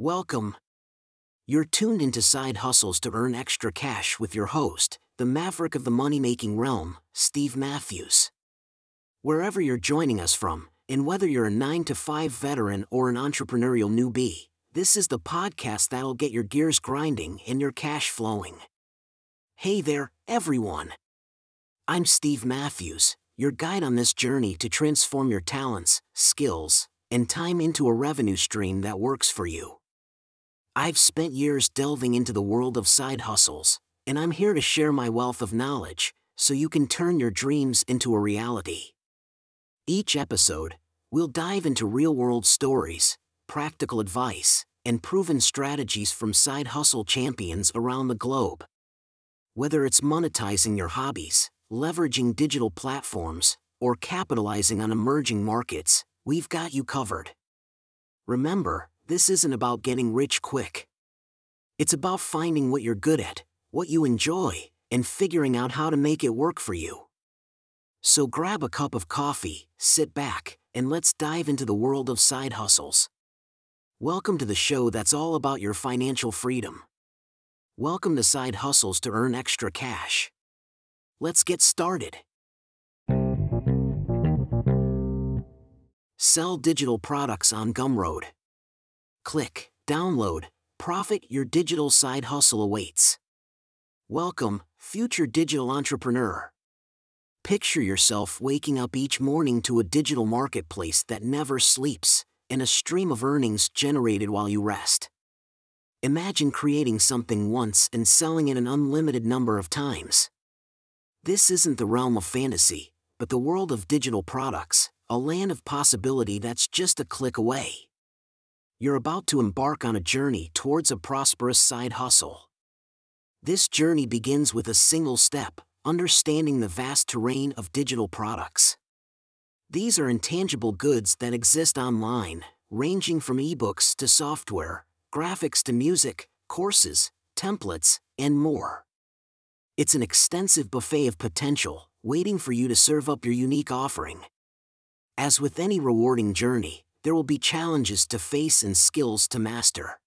Welcome. You're tuned into Side Hustles to earn extra cash with your host, the maverick of the money making realm, Steve Matthews. Wherever you're joining us from, and whether you're a 9 to 5 veteran or an entrepreneurial newbie, this is the podcast that'll get your gears grinding and your cash flowing. Hey there, everyone. I'm Steve Matthews, your guide on this journey to transform your talents, skills, and time into a revenue stream that works for you. I've spent years delving into the world of side hustles, and I'm here to share my wealth of knowledge so you can turn your dreams into a reality. Each episode, we'll dive into real world stories, practical advice, and proven strategies from side hustle champions around the globe. Whether it's monetizing your hobbies, leveraging digital platforms, or capitalizing on emerging markets, we've got you covered. Remember, this isn't about getting rich quick. It's about finding what you're good at, what you enjoy, and figuring out how to make it work for you. So grab a cup of coffee, sit back, and let's dive into the world of side hustles. Welcome to the show that's all about your financial freedom. Welcome to Side Hustles to earn extra cash. Let's get started. Sell digital products on Gumroad. Click, download, profit your digital side hustle awaits. Welcome, future digital entrepreneur. Picture yourself waking up each morning to a digital marketplace that never sleeps, and a stream of earnings generated while you rest. Imagine creating something once and selling it an unlimited number of times. This isn't the realm of fantasy, but the world of digital products, a land of possibility that's just a click away you're about to embark on a journey towards a prosperous side hustle. This journey begins with a single step understanding the vast terrain of digital products. These are intangible goods that exist online, ranging from ebooks to software, graphics to music, courses, templates, and more. It's an extensive buffet of potential, waiting for you to serve up your unique offering. As with any rewarding journey, there will be challenges to face and skills to master.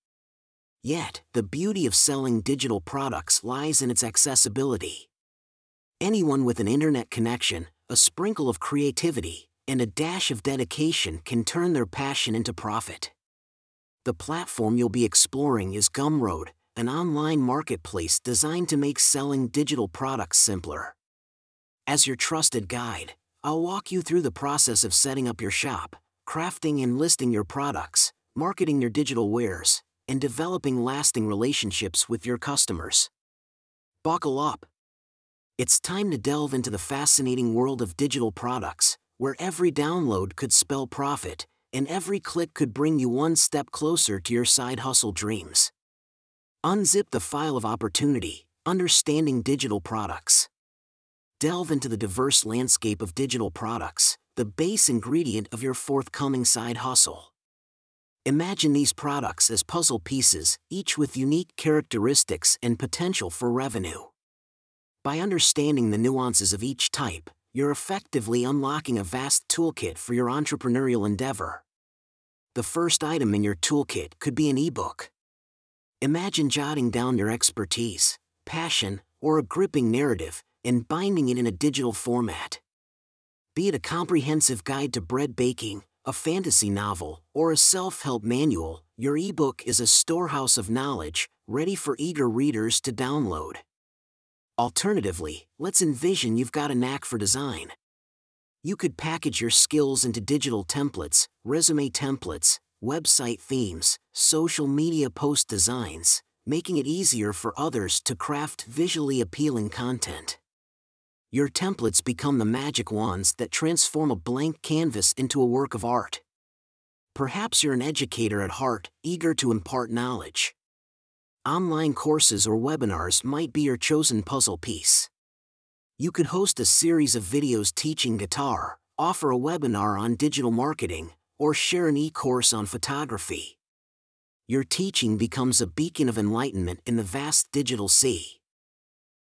Yet, the beauty of selling digital products lies in its accessibility. Anyone with an internet connection, a sprinkle of creativity, and a dash of dedication can turn their passion into profit. The platform you'll be exploring is Gumroad, an online marketplace designed to make selling digital products simpler. As your trusted guide, I'll walk you through the process of setting up your shop, crafting and listing your products, marketing your digital wares, and developing lasting relationships with your customers. Buckle up. It's time to delve into the fascinating world of digital products, where every download could spell profit, and every click could bring you one step closer to your side hustle dreams. Unzip the file of opportunity, understanding digital products. Delve into the diverse landscape of digital products, the base ingredient of your forthcoming side hustle. Imagine these products as puzzle pieces, each with unique characteristics and potential for revenue. By understanding the nuances of each type, you're effectively unlocking a vast toolkit for your entrepreneurial endeavor. The first item in your toolkit could be an ebook. Imagine jotting down your expertise, passion, or a gripping narrative and binding it in a digital format. Be it a comprehensive guide to bread baking, a fantasy novel, or a self help manual, your ebook is a storehouse of knowledge, ready for eager readers to download. Alternatively, let's envision you've got a knack for design. You could package your skills into digital templates, resume templates, website themes, social media post designs, making it easier for others to craft visually appealing content your templates become the magic wands that transform a blank canvas into a work of art. Perhaps you're an educator at heart, eager to impart knowledge. Online courses or webinars might be your chosen puzzle piece. You could host a series of videos teaching guitar, offer a webinar on digital marketing, or share an e course on photography. Your teaching becomes a beacon of enlightenment in the vast digital sea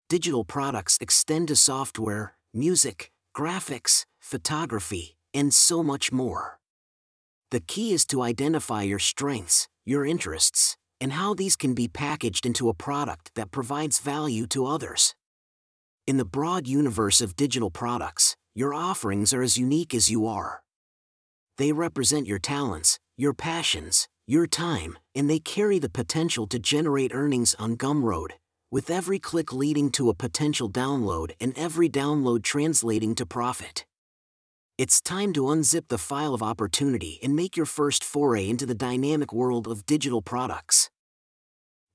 digital products extend to software, music, graphics, photography, and so much more. The key is to identify your strengths, your interests, and how these can be packaged into a product that provides value to others. In the broad universe of digital products, your offerings are as unique as you are. They represent your talents, your passions, your time, and they carry the potential to generate earnings on Gumroad, with every click leading to a potential download and every download translating to profit. It's time to unzip the file of opportunity and make your first foray into the dynamic world of digital products.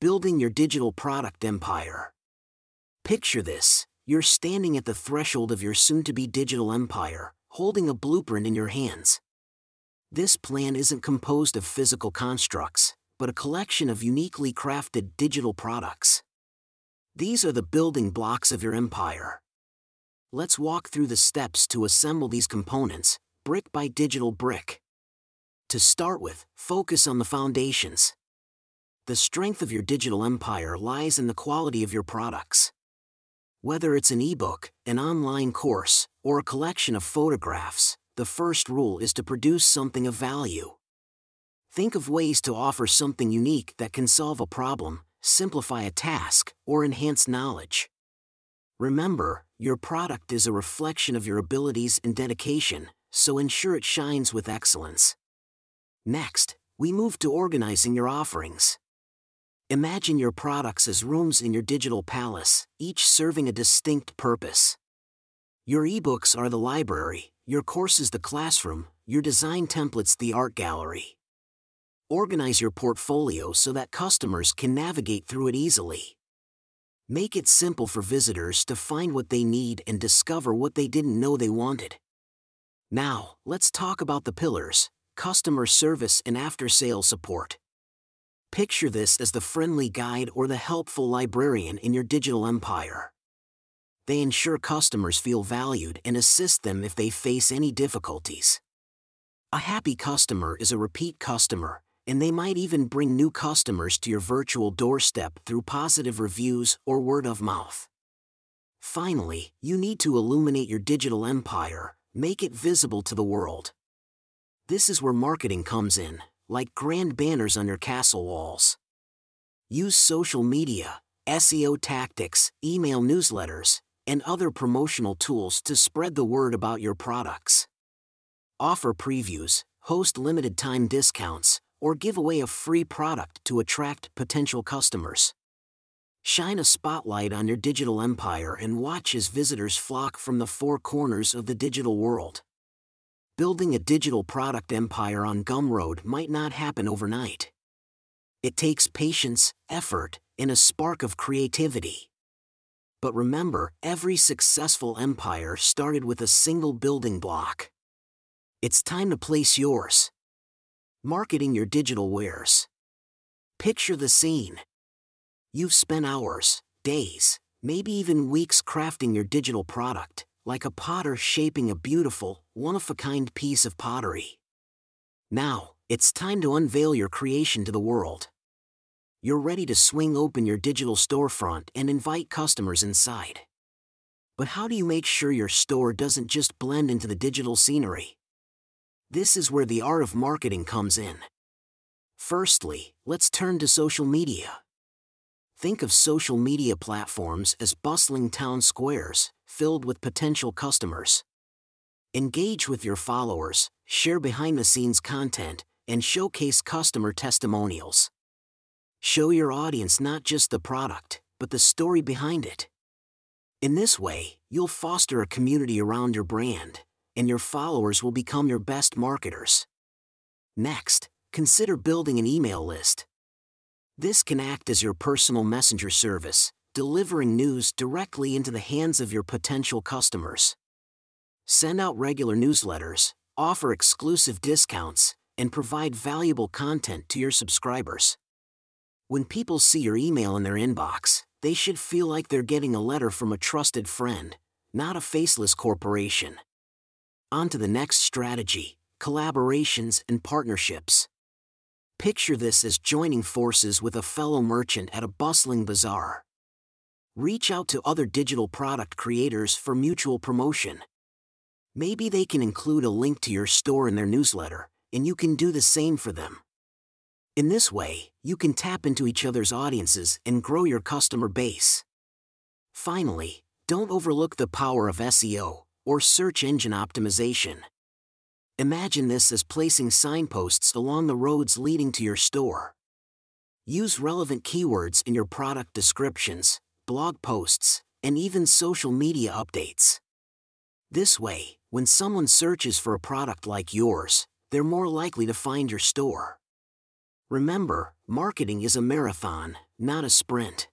Building your digital product empire. Picture this you're standing at the threshold of your soon to be digital empire, holding a blueprint in your hands. This plan isn't composed of physical constructs, but a collection of uniquely crafted digital products. These are the building blocks of your empire. Let's walk through the steps to assemble these components, brick by digital brick. To start with, focus on the foundations. The strength of your digital empire lies in the quality of your products. Whether it's an ebook, an online course, or a collection of photographs, the first rule is to produce something of value. Think of ways to offer something unique that can solve a problem, simplify a task, or enhance knowledge. Remember, your product is a reflection of your abilities and dedication, so ensure it shines with excellence. Next, we move to organizing your offerings. Imagine your products as rooms in your digital palace, each serving a distinct purpose. Your ebooks are the library, your courses the classroom, your design templates the art gallery. Organize your portfolio so that customers can navigate through it easily. Make it simple for visitors to find what they need and discover what they didn't know they wanted. Now, let's talk about the pillars customer service and after sales support. Picture this as the friendly guide or the helpful librarian in your digital empire. They ensure customers feel valued and assist them if they face any difficulties. A happy customer is a repeat customer, and they might even bring new customers to your virtual doorstep through positive reviews or word of mouth. Finally, you need to illuminate your digital empire, make it visible to the world. This is where marketing comes in, like grand banners on your castle walls. Use social media, SEO tactics, email newsletters, and other promotional tools to spread the word about your products. Offer previews, host limited time discounts, or give away a free product to attract potential customers. Shine a spotlight on your digital empire and watch as visitors flock from the four corners of the digital world. Building a digital product empire on Gumroad might not happen overnight. It takes patience, effort, and a spark of creativity. But remember, every successful empire started with a single building block. It's time to place yours. Marketing your digital wares. Picture the scene. You've spent hours, days, maybe even weeks crafting your digital product, like a potter shaping a beautiful, one of a kind piece of pottery. Now, it's time to unveil your creation to the world. You're ready to swing open your digital storefront and invite customers inside. But how do you make sure your store doesn't just blend into the digital scenery? This is where the art of marketing comes in. Firstly, let's turn to social media. Think of social media platforms as bustling town squares, filled with potential customers. Engage with your followers, share behind the scenes content, and showcase customer testimonials. Show your audience not just the product, but the story behind it. In this way, you'll foster a community around your brand, and your followers will become your best marketers. Next, consider building an email list. This can act as your personal messenger service, delivering news directly into the hands of your potential customers. Send out regular newsletters, offer exclusive discounts, and provide valuable content to your subscribers. When people see your email in their inbox, they should feel like they're getting a letter from a trusted friend, not a faceless corporation. On to the next strategy collaborations and partnerships. Picture this as joining forces with a fellow merchant at a bustling bazaar. Reach out to other digital product creators for mutual promotion. Maybe they can include a link to your store in their newsletter, and you can do the same for them. In this way, you can tap into each other's audiences and grow your customer base. Finally, don't overlook the power of SEO, or search engine optimization. Imagine this as placing signposts along the roads leading to your store. Use relevant keywords in your product descriptions, blog posts, and even social media updates. This way, when someone searches for a product like yours, they're more likely to find your store. Remember, marketing is a marathon, not a sprint.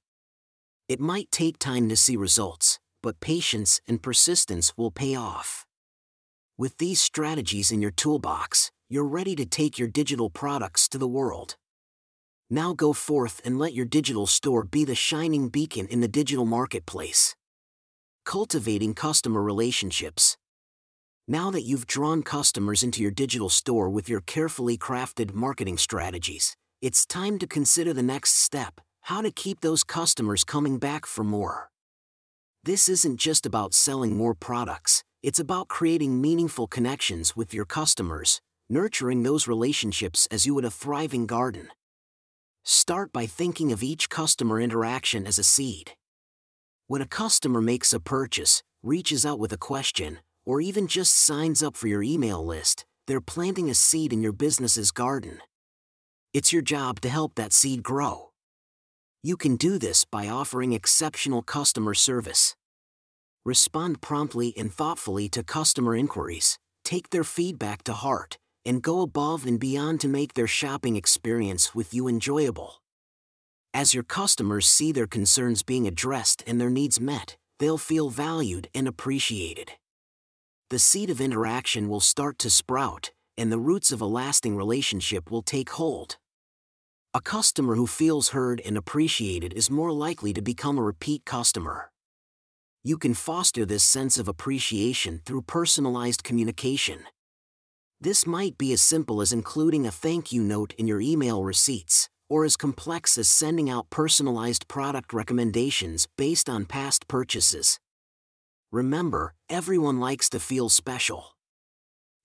It might take time to see results, but patience and persistence will pay off. With these strategies in your toolbox, you're ready to take your digital products to the world. Now go forth and let your digital store be the shining beacon in the digital marketplace. Cultivating customer relationships. Now that you've drawn customers into your digital store with your carefully crafted marketing strategies, it's time to consider the next step how to keep those customers coming back for more. This isn't just about selling more products, it's about creating meaningful connections with your customers, nurturing those relationships as you would a thriving garden. Start by thinking of each customer interaction as a seed. When a customer makes a purchase, reaches out with a question, or even just signs up for your email list, they're planting a seed in your business's garden. It's your job to help that seed grow. You can do this by offering exceptional customer service respond promptly and thoughtfully to customer inquiries, take their feedback to heart, and go above and beyond to make their shopping experience with you enjoyable. As your customers see their concerns being addressed and their needs met, they'll feel valued and appreciated. The seed of interaction will start to sprout, and the roots of a lasting relationship will take hold. A customer who feels heard and appreciated is more likely to become a repeat customer you can foster this sense of appreciation through personalized communication. This might be as simple as including a thank you note in your email receipts, or as complex as sending out personalized product recommendations based on past purchases. Remember, everyone likes to feel special.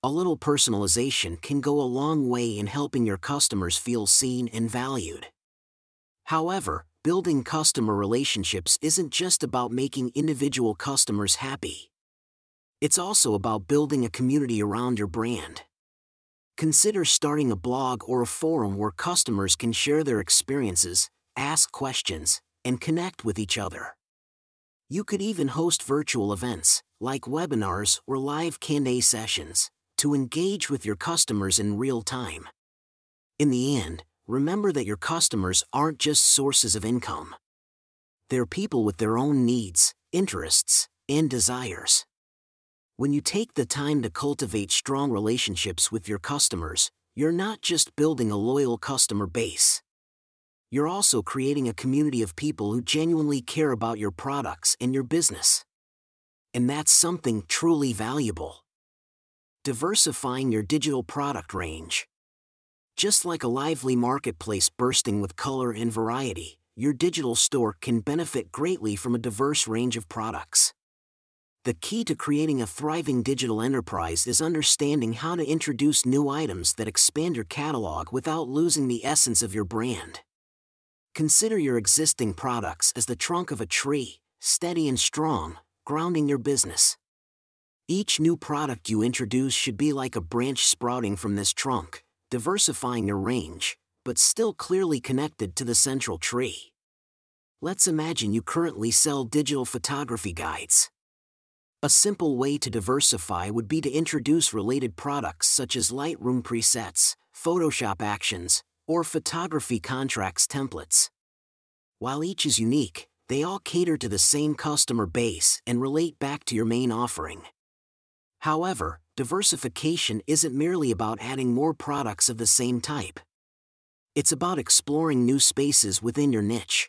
A little personalization can go a long way in helping your customers feel seen and valued. However, building customer relationships isn't just about making individual customers happy. It's also about building a community around your brand. Consider starting a blog or a forum where customers can share their experiences, ask questions, and connect with each other. You could even host virtual events, like webinars or live Q&A sessions, to engage with your customers in real time. In the end, remember that your customers aren't just sources of income. They're people with their own needs, interests, and desires. When you take the time to cultivate strong relationships with your customers, you're not just building a loyal customer base. You're also creating a community of people who genuinely care about your products and your business. And that's something truly valuable. Diversifying your digital product range. Just like a lively marketplace bursting with color and variety, your digital store can benefit greatly from a diverse range of products. The key to creating a thriving digital enterprise is understanding how to introduce new items that expand your catalog without losing the essence of your brand. Consider your existing products as the trunk of a tree, steady and strong, grounding your business. Each new product you introduce should be like a branch sprouting from this trunk, diversifying your range, but still clearly connected to the central tree. Let's imagine you currently sell digital photography guides. A simple way to diversify would be to introduce related products such as Lightroom presets, Photoshop actions, or photography contracts templates. While each is unique, they all cater to the same customer base and relate back to your main offering. However, diversification isn't merely about adding more products of the same type. It's about exploring new spaces within your niche.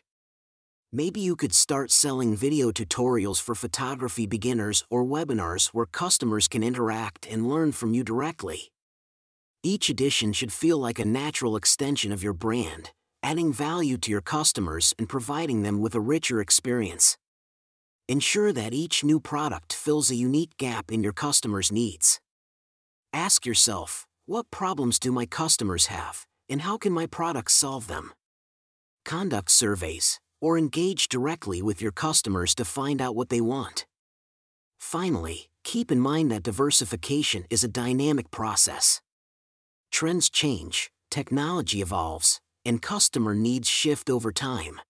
Maybe you could start selling video tutorials for photography beginners or webinars where customers can interact and learn from you directly. Each edition should feel like a natural extension of your brand, adding value to your customers and providing them with a richer experience. Ensure that each new product fills a unique gap in your customer's needs. Ask yourself, what problems do my customers have, and how can my products solve them? Conduct surveys, or engage directly with your customers to find out what they want. Finally, keep in mind that diversification is a dynamic process. Trends change, technology evolves, and customer needs shift over time.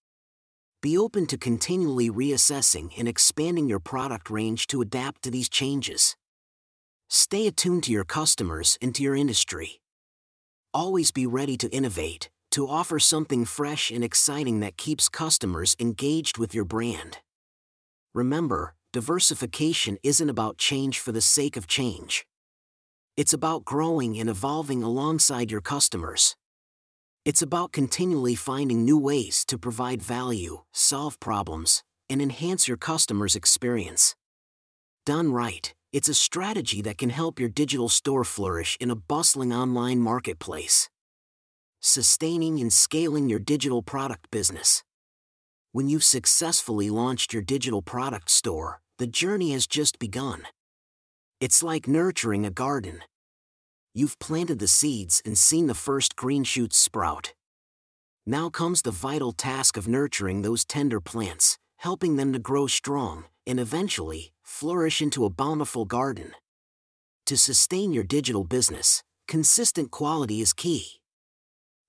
Be open to continually reassessing and expanding your product range to adapt to these changes. Stay attuned to your customers and to your industry. Always be ready to innovate, to offer something fresh and exciting that keeps customers engaged with your brand. Remember, diversification isn't about change for the sake of change. It's about growing and evolving alongside your customers. It's about continually finding new ways to provide value, solve problems, and enhance your customers' experience. Done right, it's a strategy that can help your digital store flourish in a bustling online marketplace. Sustaining and scaling your digital product business. When you've successfully launched your digital product store, the journey has just begun. It's like nurturing a garden you've planted the seeds and seen the first green shoots sprout. Now comes the vital task of nurturing those tender plants, helping them to grow strong, and eventually, flourish into a bountiful garden. To sustain your digital business, consistent quality is key.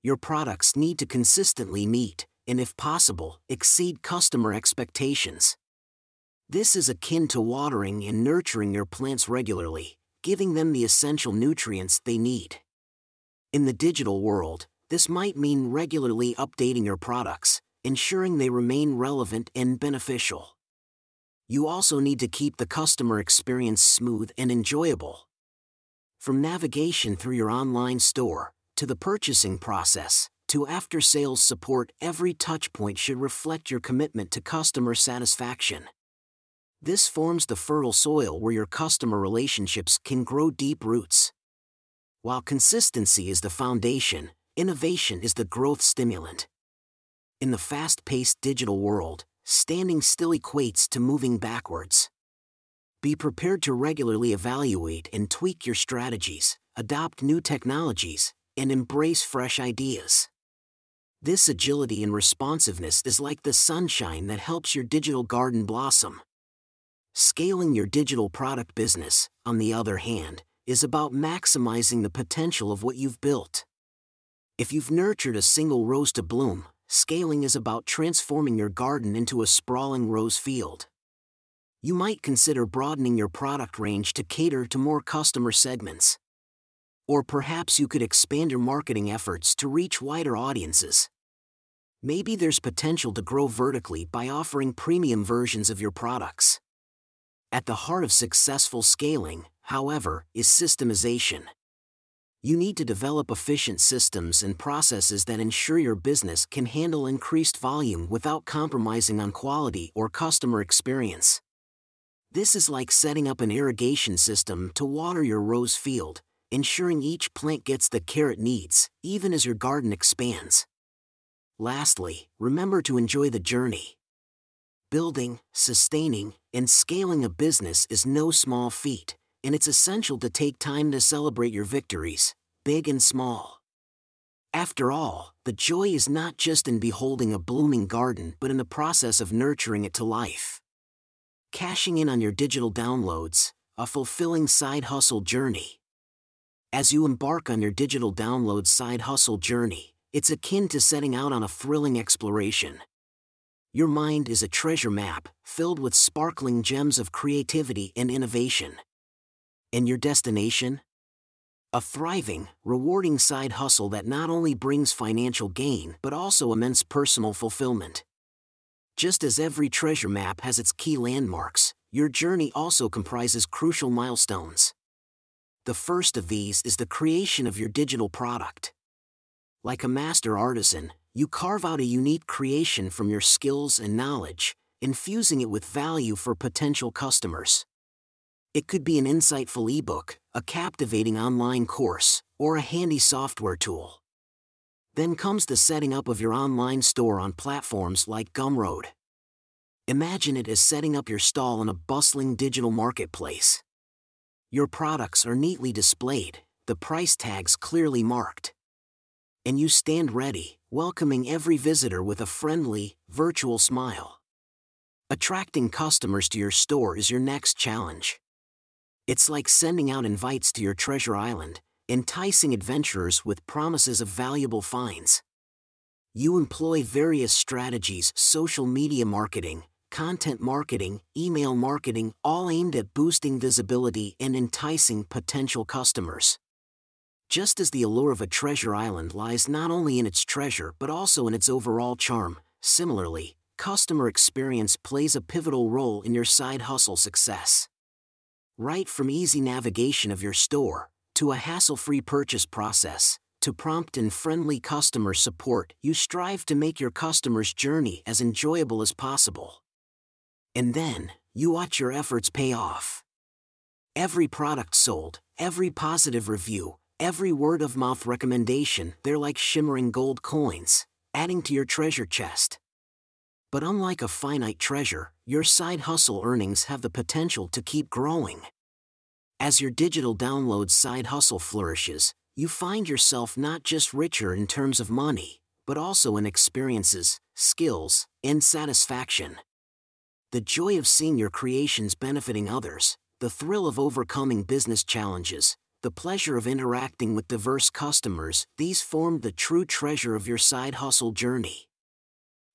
Your products need to consistently meet, and if possible, exceed customer expectations. This is akin to watering and nurturing your plants regularly, giving them the essential nutrients they need. In the digital world, this might mean regularly updating your products, ensuring they remain relevant and beneficial. You also need to keep the customer experience smooth and enjoyable. From navigation through your online store, to the purchasing process, to after sales support, every touchpoint should reflect your commitment to customer satisfaction. This forms the fertile soil where your customer relationships can grow deep roots. While consistency is the foundation, innovation is the growth stimulant. In the fast paced digital world, standing still equates to moving backwards. Be prepared to regularly evaluate and tweak your strategies, adopt new technologies, and embrace fresh ideas. This agility and responsiveness is like the sunshine that helps your digital garden blossom. Scaling your digital product business, on the other hand, is about maximizing the potential of what you've built. If you've nurtured a single rose to bloom, scaling is about transforming your garden into a sprawling rose field. You might consider broadening your product range to cater to more customer segments. Or perhaps you could expand your marketing efforts to reach wider audiences. Maybe there's potential to grow vertically by offering premium versions of your products. At the heart of successful scaling, however, is systemization. You need to develop efficient systems and processes that ensure your business can handle increased volume without compromising on quality or customer experience. This is like setting up an irrigation system to water your rose field, ensuring each plant gets the care it needs, even as your garden expands. Lastly, remember to enjoy the journey. Building, sustaining, and scaling a business is no small feat, and it's essential to take time to celebrate your victories, big and small. After all, the joy is not just in beholding a blooming garden but in the process of nurturing it to life. Cashing in on your digital downloads, a fulfilling side hustle journey. As you embark on your digital download side hustle journey, it's akin to setting out on a thrilling exploration. Your mind is a treasure map, filled with sparkling gems of creativity and innovation. And your destination? A thriving, rewarding side hustle that not only brings financial gain but also immense personal fulfillment. Just as every treasure map has its key landmarks, your journey also comprises crucial milestones. The first of these is the creation of your digital product. Like a master artisan, you carve out a unique creation from your skills and knowledge, infusing it with value for potential customers. It could be an insightful ebook, a captivating online course, or a handy software tool. Then comes the setting up of your online store on platforms like Gumroad. Imagine it as setting up your stall in a bustling digital marketplace. Your products are neatly displayed, the price tags clearly marked And you stand ready, welcoming every visitor with a friendly, virtual smile. Attracting customers to your store is your next challenge. It's like sending out invites to your treasure island, enticing adventurers with promises of valuable finds. You employ various strategies social media marketing, content marketing, email marketing, all aimed at boosting visibility and enticing potential customers. Just as the allure of a treasure island lies not only in its treasure but also in its overall charm, similarly, customer experience plays a pivotal role in your side hustle success. Right from easy navigation of your store, to a hassle free purchase process, to prompt and friendly customer support, you strive to make your customer's journey as enjoyable as possible. And then, you watch your efforts pay off. Every product sold, every positive review, every word of mouth recommendation, they're like shimmering gold coins, adding to your treasure chest. But unlike a finite treasure, your side hustle earnings have the potential to keep growing. As your digital download side hustle flourishes, you find yourself not just richer in terms of money, but also in experiences, skills, and satisfaction. The joy of seeing your creations benefiting others, the thrill of overcoming business challenges, the pleasure of interacting with diverse customers, these form the true treasure of your side hustle journey.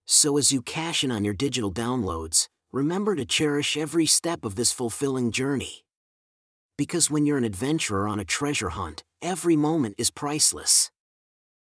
So as you cash in on your digital downloads, remember to cherish every step of this fulfilling journey. Because when you're an adventurer on a treasure hunt, every moment is priceless.